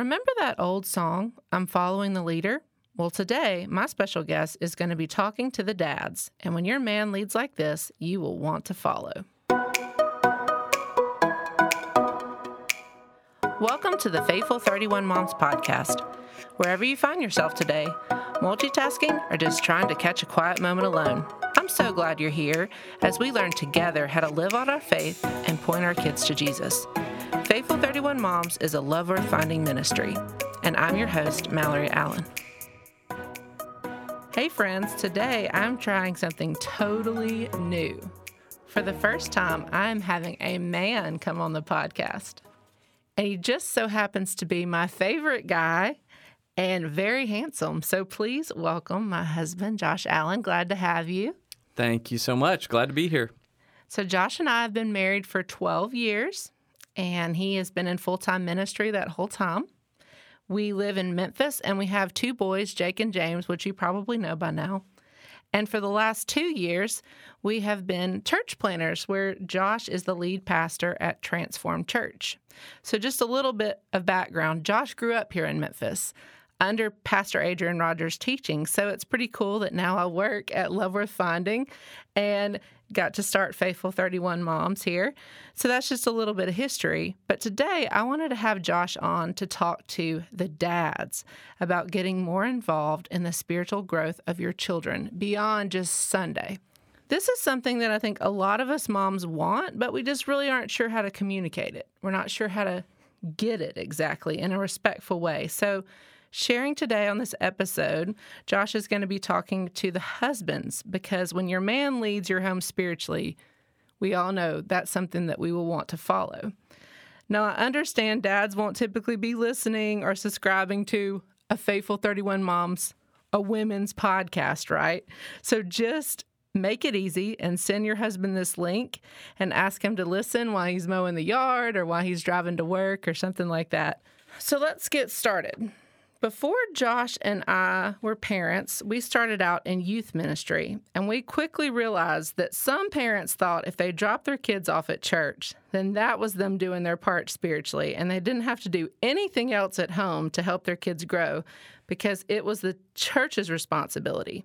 Remember that old song, I'm Following the Leader? Well, today, my special guest is going to be talking to the dads. And when your man leads like this, you will want to follow. Welcome to the Faithful 31 Moms podcast. Wherever you find yourself today, multitasking or just trying to catch a quiet moment alone, I'm so glad you're here as we learn together how to live out our faith and point our kids to Jesus. Faithful 31 Moms is a love worth finding ministry, and I'm your host, Mallory Allen. Hey, friends, today I'm trying something totally new. For the first time, I'm having a man come on the podcast. And he just so happens to be my favorite guy and very handsome. So please welcome my husband, Josh Allen. Glad to have you. Thank you so much. Glad to be here. So, Josh and I have been married for 12 years, and he has been in full time ministry that whole time. We live in Memphis, and we have two boys, Jake and James, which you probably know by now. And for the last two years, we have been church planters where Josh is the lead pastor at Transform Church. So, just a little bit of background Josh grew up here in Memphis under Pastor Adrian Rogers' teaching. So it's pretty cool that now I work at Love Worth Finding and got to start Faithful 31 Moms here. So that's just a little bit of history. But today I wanted to have Josh on to talk to the dads about getting more involved in the spiritual growth of your children beyond just Sunday. This is something that I think a lot of us moms want, but we just really aren't sure how to communicate it. We're not sure how to get it exactly in a respectful way. So Sharing today on this episode, Josh is going to be talking to the husbands because when your man leads your home spiritually, we all know that's something that we will want to follow. Now, I understand dads won't typically be listening or subscribing to a Faithful 31 Moms, a women's podcast, right? So just make it easy and send your husband this link and ask him to listen while he's mowing the yard or while he's driving to work or something like that. So let's get started. Before Josh and I were parents, we started out in youth ministry, and we quickly realized that some parents thought if they dropped their kids off at church, then that was them doing their part spiritually, and they didn't have to do anything else at home to help their kids grow because it was the church's responsibility.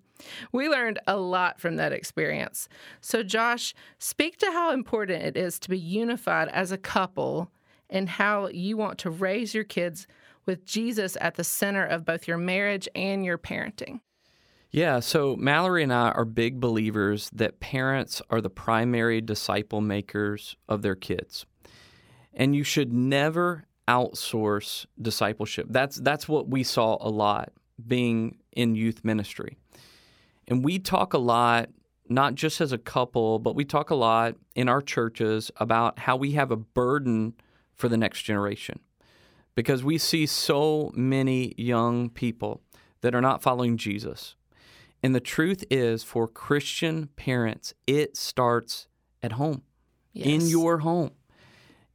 We learned a lot from that experience. So, Josh, speak to how important it is to be unified as a couple and how you want to raise your kids with Jesus at the center of both your marriage and your parenting. Yeah, so Mallory and I are big believers that parents are the primary disciple makers of their kids. And you should never outsource discipleship. That's that's what we saw a lot being in youth ministry. And we talk a lot not just as a couple, but we talk a lot in our churches about how we have a burden for the next generation because we see so many young people that are not following Jesus. And the truth is, for Christian parents, it starts at home, yes. in your home.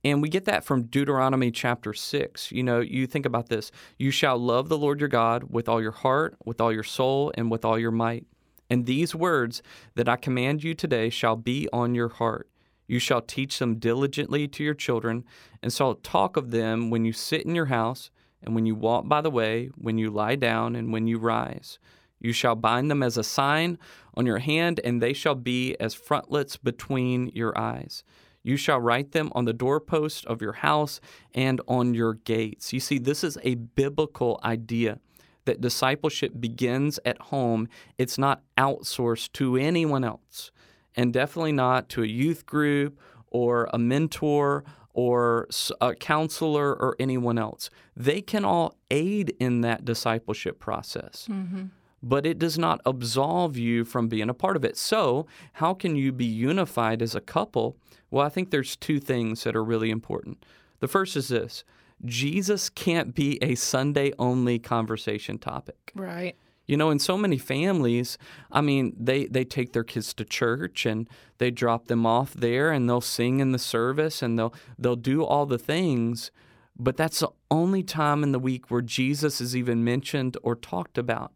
And we get that from Deuteronomy chapter 6. You know, you think about this you shall love the Lord your God with all your heart, with all your soul, and with all your might. And these words that I command you today shall be on your heart. You shall teach them diligently to your children, and shall talk of them when you sit in your house, and when you walk by the way, when you lie down, and when you rise. You shall bind them as a sign on your hand, and they shall be as frontlets between your eyes. You shall write them on the doorpost of your house and on your gates. You see, this is a biblical idea that discipleship begins at home, it's not outsourced to anyone else and definitely not to a youth group or a mentor or a counselor or anyone else. They can all aid in that discipleship process. Mm-hmm. But it does not absolve you from being a part of it. So, how can you be unified as a couple? Well, I think there's two things that are really important. The first is this Jesus can't be a Sunday only conversation topic. Right. You know, in so many families, I mean, they, they take their kids to church and they drop them off there and they'll sing in the service and they'll they'll do all the things, but that's the only time in the week where Jesus is even mentioned or talked about.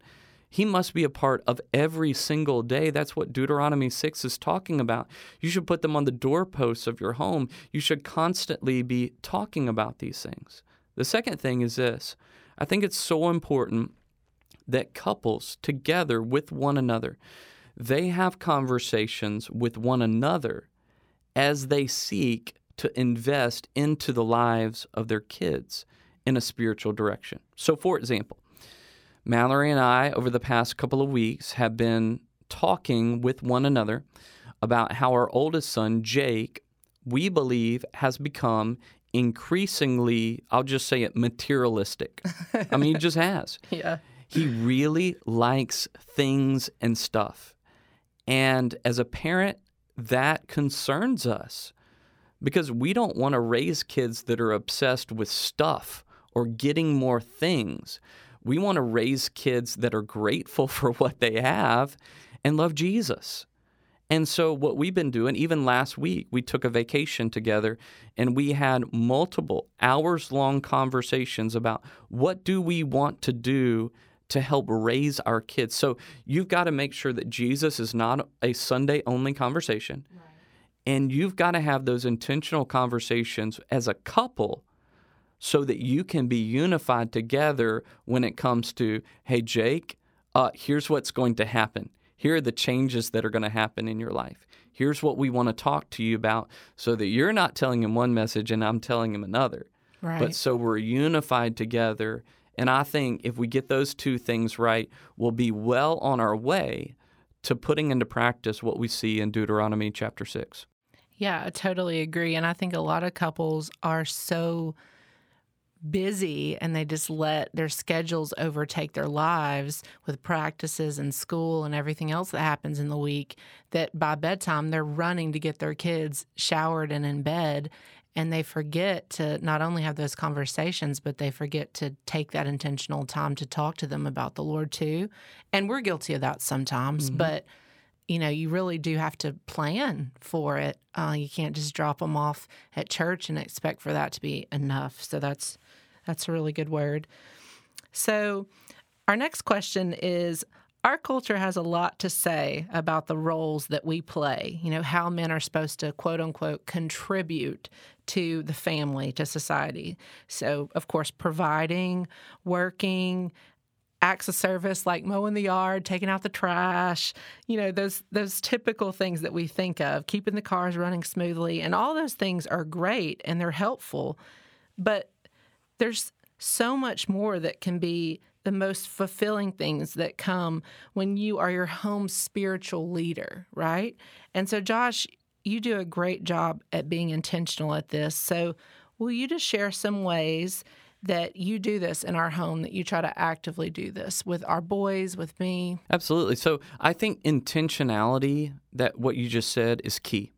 He must be a part of every single day. That's what Deuteronomy 6 is talking about. You should put them on the doorposts of your home. You should constantly be talking about these things. The second thing is this I think it's so important that couples together with one another they have conversations with one another as they seek to invest into the lives of their kids in a spiritual direction. So for example, Mallory and I over the past couple of weeks have been talking with one another about how our oldest son Jake we believe has become increasingly, I'll just say it, materialistic. I mean, he just has. Yeah. He really likes things and stuff. And as a parent, that concerns us because we don't want to raise kids that are obsessed with stuff or getting more things. We want to raise kids that are grateful for what they have and love Jesus. And so, what we've been doing, even last week, we took a vacation together and we had multiple hours long conversations about what do we want to do to help raise our kids. So, you've got to make sure that Jesus is not a Sunday only conversation. Right. And you've got to have those intentional conversations as a couple so that you can be unified together when it comes to, hey, Jake, uh, here's what's going to happen here are the changes that are going to happen in your life. Here's what we want to talk to you about so that you're not telling him one message and I'm telling him another. Right. But so we're unified together. And I think if we get those two things right, we'll be well on our way to putting into practice what we see in Deuteronomy chapter 6. Yeah, I totally agree. And I think a lot of couples are so busy and they just let their schedules overtake their lives with practices and school and everything else that happens in the week that by bedtime they're running to get their kids showered and in bed and they forget to not only have those conversations but they forget to take that intentional time to talk to them about the Lord too and we're guilty of that sometimes mm-hmm. but you know, you really do have to plan for it. Uh, you can't just drop them off at church and expect for that to be enough. So that's that's a really good word. So, our next question is our culture has a lot to say about the roles that we play, you know, how men are supposed to quote unquote contribute to the family, to society. So, of course, providing, working, acts of service like mowing the yard, taking out the trash, you know, those those typical things that we think of, keeping the cars running smoothly, and all those things are great and they're helpful. But there's so much more that can be the most fulfilling things that come when you are your home spiritual leader, right? And so, Josh, you do a great job at being intentional at this. So, will you just share some ways that you do this in our home, that you try to actively do this with our boys, with me? Absolutely. So, I think intentionality, that what you just said, is key.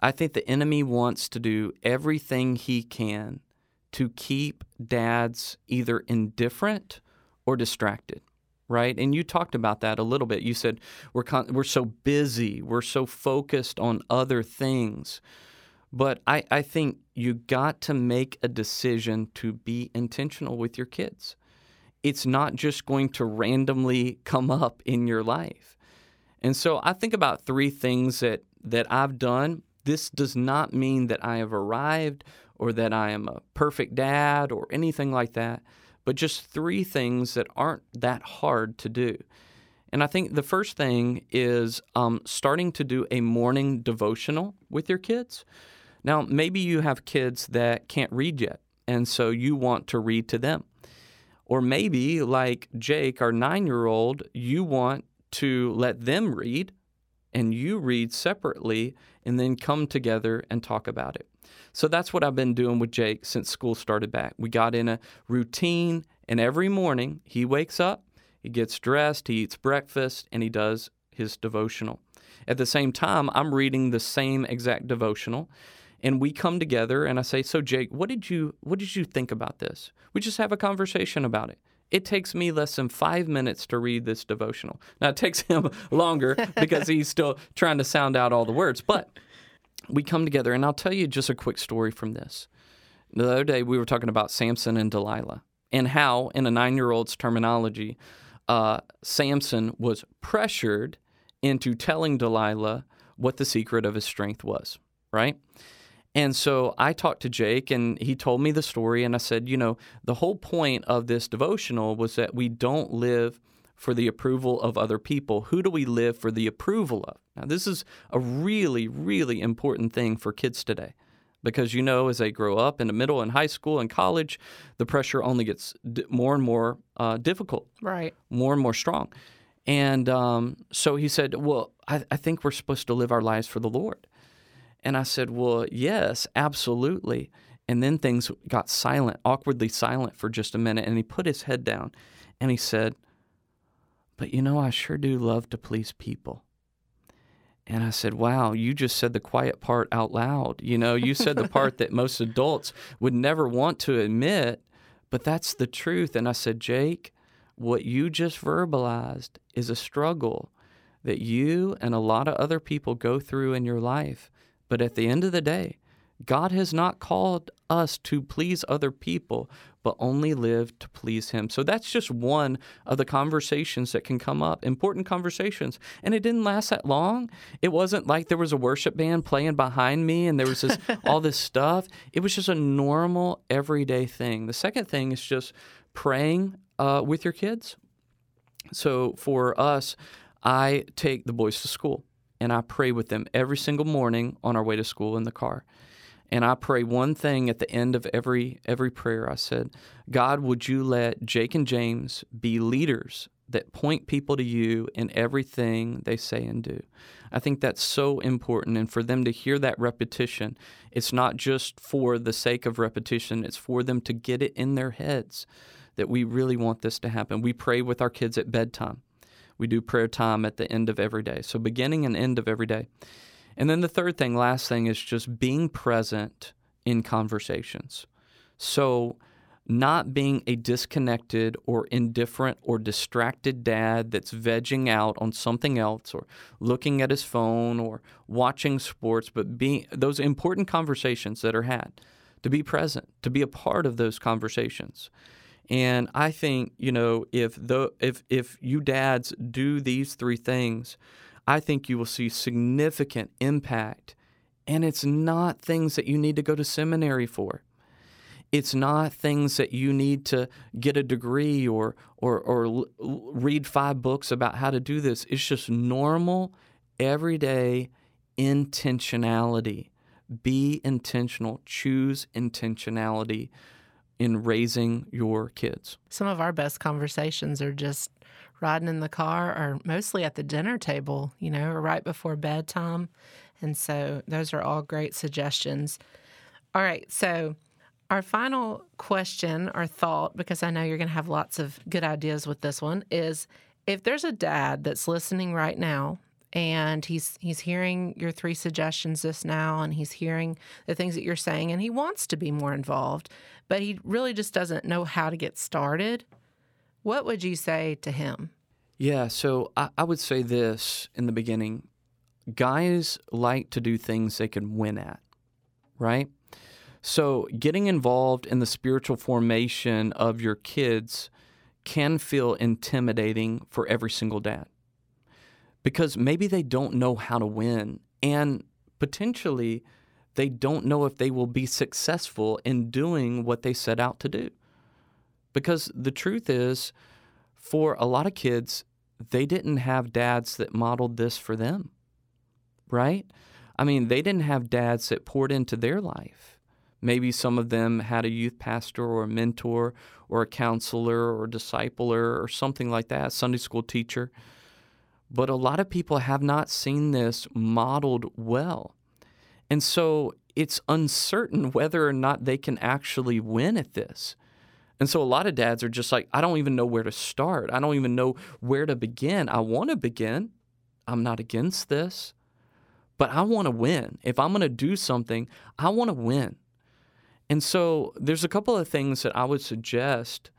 I think the enemy wants to do everything he can to keep dads either indifferent or distracted right? And you talked about that a little bit. You said we're con- we're so busy we're so focused on other things. But I, I think you got to make a decision to be intentional with your kids. It's not just going to randomly come up in your life. And so i think about three things that that i've done. This does not mean that i have arrived or that I am a perfect dad or anything like that, but just three things that aren't that hard to do. And I think the first thing is um, starting to do a morning devotional with your kids. Now, maybe you have kids that can't read yet, and so you want to read to them. Or maybe, like Jake, our nine year old, you want to let them read and you read separately and then come together and talk about it. So that's what I've been doing with Jake since school started back. We got in a routine, and every morning he wakes up, he gets dressed, he eats breakfast, and he does his devotional. At the same time, I'm reading the same exact devotional, and we come together and I say, "So Jake, what did you what did you think about this?" We just have a conversation about it. It takes me less than five minutes to read this devotional. Now, it takes him longer because he's still trying to sound out all the words, but we come together, and I'll tell you just a quick story from this. The other day, we were talking about Samson and Delilah and how, in a nine year old's terminology, uh, Samson was pressured into telling Delilah what the secret of his strength was, right? And so I talked to Jake and he told me the story. And I said, you know, the whole point of this devotional was that we don't live for the approval of other people. Who do we live for the approval of? Now, this is a really, really important thing for kids today because you know, as they grow up in the middle and high school and college, the pressure only gets d- more and more uh, difficult, right? More and more strong. And um, so he said, Well, I, I think we're supposed to live our lives for the Lord. And I said, Well, yes, absolutely. And then things got silent, awkwardly silent for just a minute. And he put his head down and he said, But you know, I sure do love to please people. And I said, Wow, you just said the quiet part out loud. You know, you said the part that most adults would never want to admit, but that's the truth. And I said, Jake, what you just verbalized is a struggle that you and a lot of other people go through in your life. But at the end of the day, God has not called us to please other people, but only live to please Him. So that's just one of the conversations that can come up, important conversations. And it didn't last that long. It wasn't like there was a worship band playing behind me and there was this, all this stuff. It was just a normal, everyday thing. The second thing is just praying uh, with your kids. So for us, I take the boys to school and I pray with them every single morning on our way to school in the car and I pray one thing at the end of every every prayer. I said, God, would you let Jake and James be leaders that point people to you in everything they say and do? I think that's so important. And for them to hear that repetition, it's not just for the sake of repetition, it's for them to get it in their heads that we really want this to happen. We pray with our kids at bedtime. We do prayer time at the end of every day. So, beginning and end of every day. And then the third thing, last thing, is just being present in conversations. So, not being a disconnected or indifferent or distracted dad that's vegging out on something else or looking at his phone or watching sports, but being those important conversations that are had, to be present, to be a part of those conversations. And I think, you know, if the if if you dads do these three things, I think you will see significant impact. And it's not things that you need to go to seminary for. It's not things that you need to get a degree or, or, or read five books about how to do this. It's just normal, everyday intentionality. Be intentional, choose intentionality in raising your kids. Some of our best conversations are just riding in the car or mostly at the dinner table, you know, or right before bedtime. And so those are all great suggestions. All right. So, our final question or thought, because I know you're going to have lots of good ideas with this one, is if there's a dad that's listening right now and he's he's hearing your three suggestions just now and he's hearing the things that you're saying and he wants to be more involved but he really just doesn't know how to get started what would you say to him? Yeah, so I, I would say this in the beginning guys like to do things they can win at, right? So, getting involved in the spiritual formation of your kids can feel intimidating for every single dad because maybe they don't know how to win and potentially they don't know if they will be successful in doing what they set out to do. Because the truth is, for a lot of kids, they didn't have dads that modeled this for them, right? I mean, they didn't have dads that poured into their life. Maybe some of them had a youth pastor or a mentor or a counselor or a discipler or something like that, Sunday school teacher. But a lot of people have not seen this modeled well. And so it's uncertain whether or not they can actually win at this. And so a lot of dads are just like, I don't even know where to start. I don't even know where to begin. I want to begin. I'm not against this, but I want to win. If I'm going to do something, I want to win. And so there's a couple of things that I would suggest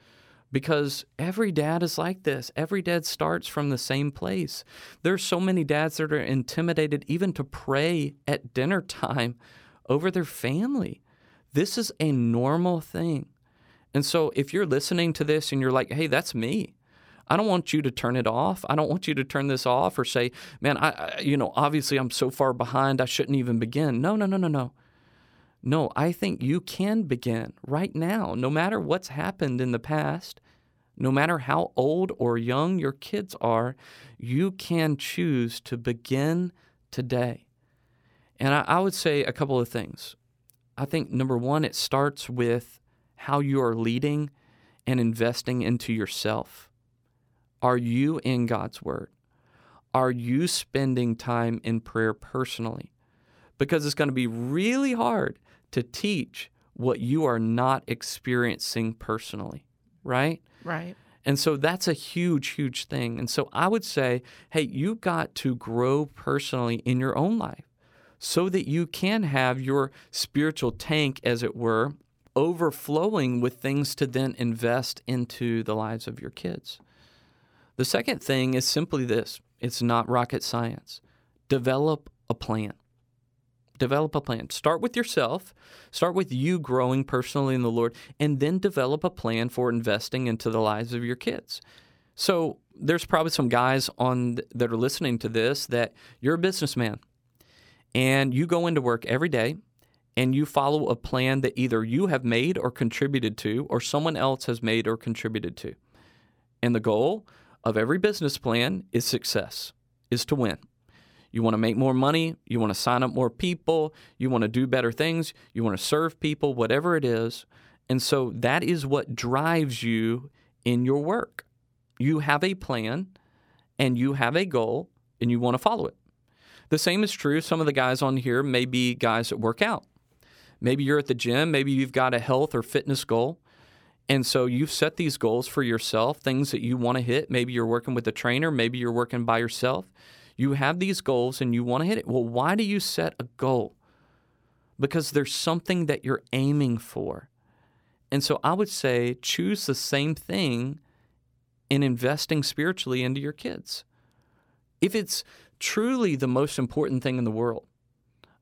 because every dad is like this. Every dad starts from the same place. There's so many dads that are intimidated even to pray at dinner time over their family. This is a normal thing. And so if you're listening to this and you're like, hey, that's me. I don't want you to turn it off. I don't want you to turn this off or say, man, I, I, you know, obviously I'm so far behind, I shouldn't even begin. No, no, no, no, no. No, I think you can begin right now, no matter what's happened in the past, no matter how old or young your kids are, you can choose to begin today. And I, I, would say a couple of things. I think number one, it starts with how you are leading and investing into yourself. Are you in God's Word? Are you spending time in prayer personally? Because it's going to be really hard to teach what you are not experiencing personally, right? Right. And so that's a huge, huge thing. And so I would say, hey, you got to grow personally in your own life so that you can have your spiritual tank, as it were, overflowing with things to then invest into the lives of your kids. The second thing is simply this it's not rocket science. Develop a plan. Develop a plan. Start with yourself, start with you growing personally in the Lord, and then develop a plan for investing into the lives of your kids. So, there's probably some guys on that are listening to this that you're a businessman and you go into work every day and you follow a plan that either you have made or contributed to or someone else has made or contributed to. And the goal of every business plan is success, is to win. You want to make more money, you want to sign up more people, you want to do better things, you want to serve people, whatever it is. And so that is what drives you in your work. You have a plan and you have a goal and you want to follow it. The same is true. Some of the guys on here may be guys that work out. Maybe you're at the gym, maybe you've got a health or fitness goal. And so you've set these goals for yourself, things that you want to hit. Maybe you're working with a trainer, maybe you're working by yourself. You have these goals and you want to hit it. Well, why do you set a goal? Because there's something that you're aiming for. And so I would say choose the same thing in investing spiritually into your kids. If it's truly the most important thing in the world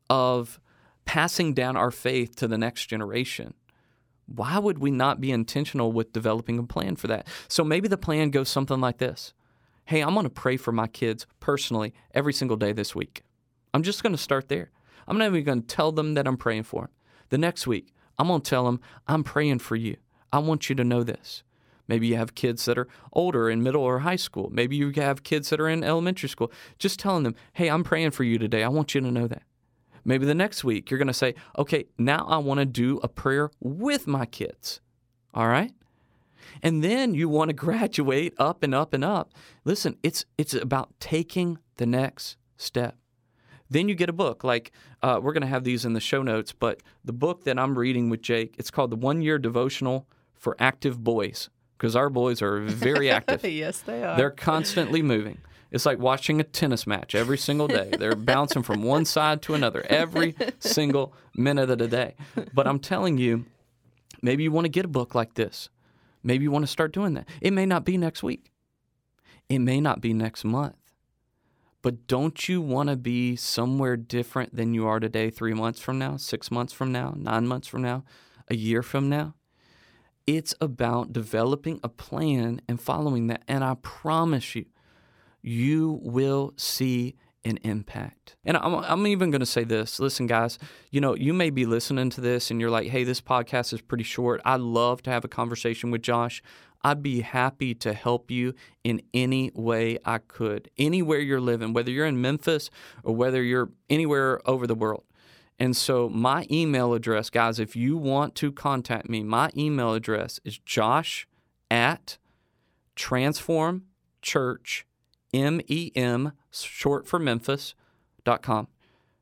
of passing down our faith to the next generation, why would we not be intentional with developing a plan for that? So maybe the plan goes something like this Hey, I'm going to pray for my kids personally every single day this week. I'm just going to start there. I'm not even going to tell them that I'm praying for them. The next week, I'm going to tell them, I'm praying for you. I want you to know this. Maybe you have kids that are older in middle or high school. Maybe you have kids that are in elementary school. Just telling them, hey, I'm praying for you today. I want you to know that. Maybe the next week you're going to say, okay, now I want to do a prayer with my kids. All right? And then you want to graduate up and up and up. Listen, it's it's about taking the next step. Then you get a book like uh, we're going to have these in the show notes, but the book that I'm reading with Jake, it's called the One Year Devotional for Active Boys because our boys are very active. yes, they are. They're constantly moving. It's like watching a tennis match every single day. They're bouncing from one side to another every single minute of the day. But I'm telling you, maybe you want to get a book like this. Maybe you want to start doing that. It may not be next week, it may not be next month. But don't you want to be somewhere different than you are today, three months from now, six months from now, nine months from now, a year from now? It's about developing a plan and following that. And I promise you, you will see an impact. And I'm, I'm even going to say this listen, guys, you know, you may be listening to this and you're like, hey, this podcast is pretty short. I'd love to have a conversation with Josh. I'd be happy to help you in any way I could, anywhere you're living, whether you're in Memphis or whether you're anywhere over the world. And so, my email address, guys, if you want to contact me, my email address is josh at transform church M E M, short for Memphis, dot com.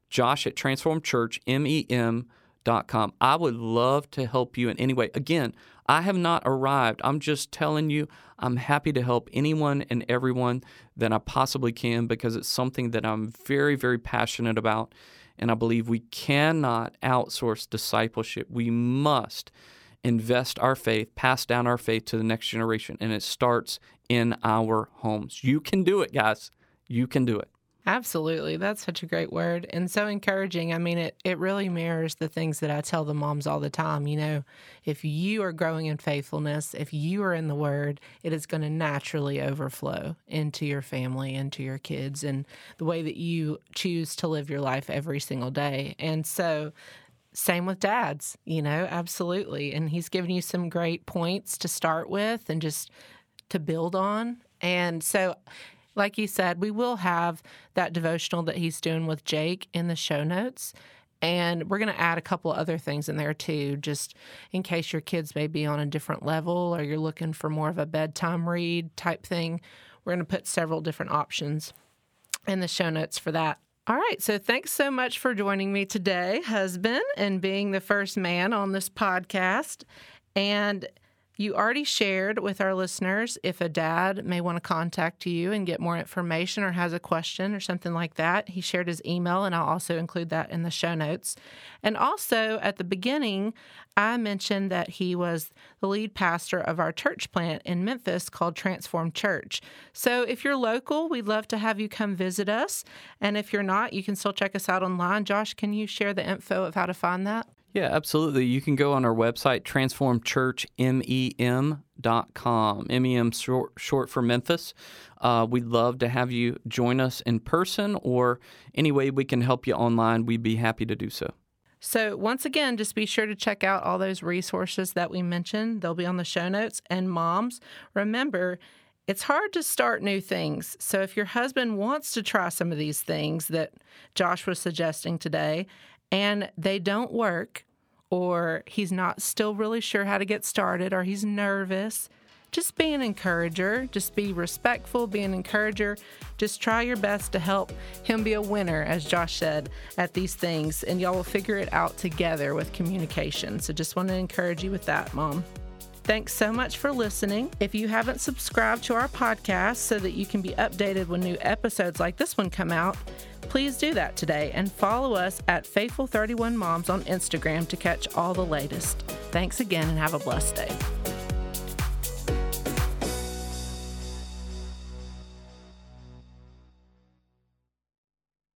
Josh at Transform Church, M E M dot com. I would love to help you in any way. Again, I have not arrived. I'm just telling you, I'm happy to help anyone and everyone that I possibly can because it's something that I'm very, very passionate about. And I believe we cannot outsource discipleship. We must invest our faith, pass down our faith to the next generation. And it starts in our homes. You can do it, guys. You can do it. Absolutely. That's such a great word and so encouraging. I mean, it, it really mirrors the things that I tell the moms all the time. You know, if you are growing in faithfulness, if you are in the word, it is going to naturally overflow into your family, into your kids, and the way that you choose to live your life every single day. And so, same with dads, you know, absolutely. And he's given you some great points to start with and just to build on. And so, like you said, we will have that devotional that he's doing with Jake in the show notes. And we're going to add a couple other things in there too, just in case your kids may be on a different level or you're looking for more of a bedtime read type thing. We're going to put several different options in the show notes for that. All right. So thanks so much for joining me today, husband, and being the first man on this podcast. And you already shared with our listeners if a dad may want to contact you and get more information or has a question or something like that. He shared his email, and I'll also include that in the show notes. And also at the beginning, I mentioned that he was the lead pastor of our church plant in Memphis called Transform Church. So if you're local, we'd love to have you come visit us. And if you're not, you can still check us out online. Josh, can you share the info of how to find that? Yeah, absolutely. You can go on our website, transformchurchmem.com. MEM short, short for Memphis. Uh, we'd love to have you join us in person or any way we can help you online. We'd be happy to do so. So, once again, just be sure to check out all those resources that we mentioned. They'll be on the show notes. And, moms, remember, it's hard to start new things. So, if your husband wants to try some of these things that Josh was suggesting today, and they don't work, or he's not still really sure how to get started, or he's nervous, just be an encourager. Just be respectful, be an encourager. Just try your best to help him be a winner, as Josh said, at these things, and y'all will figure it out together with communication. So just want to encourage you with that, Mom. Thanks so much for listening. If you haven't subscribed to our podcast so that you can be updated when new episodes like this one come out, please do that today and follow us at Faithful31 Moms on Instagram to catch all the latest. Thanks again and have a blessed day.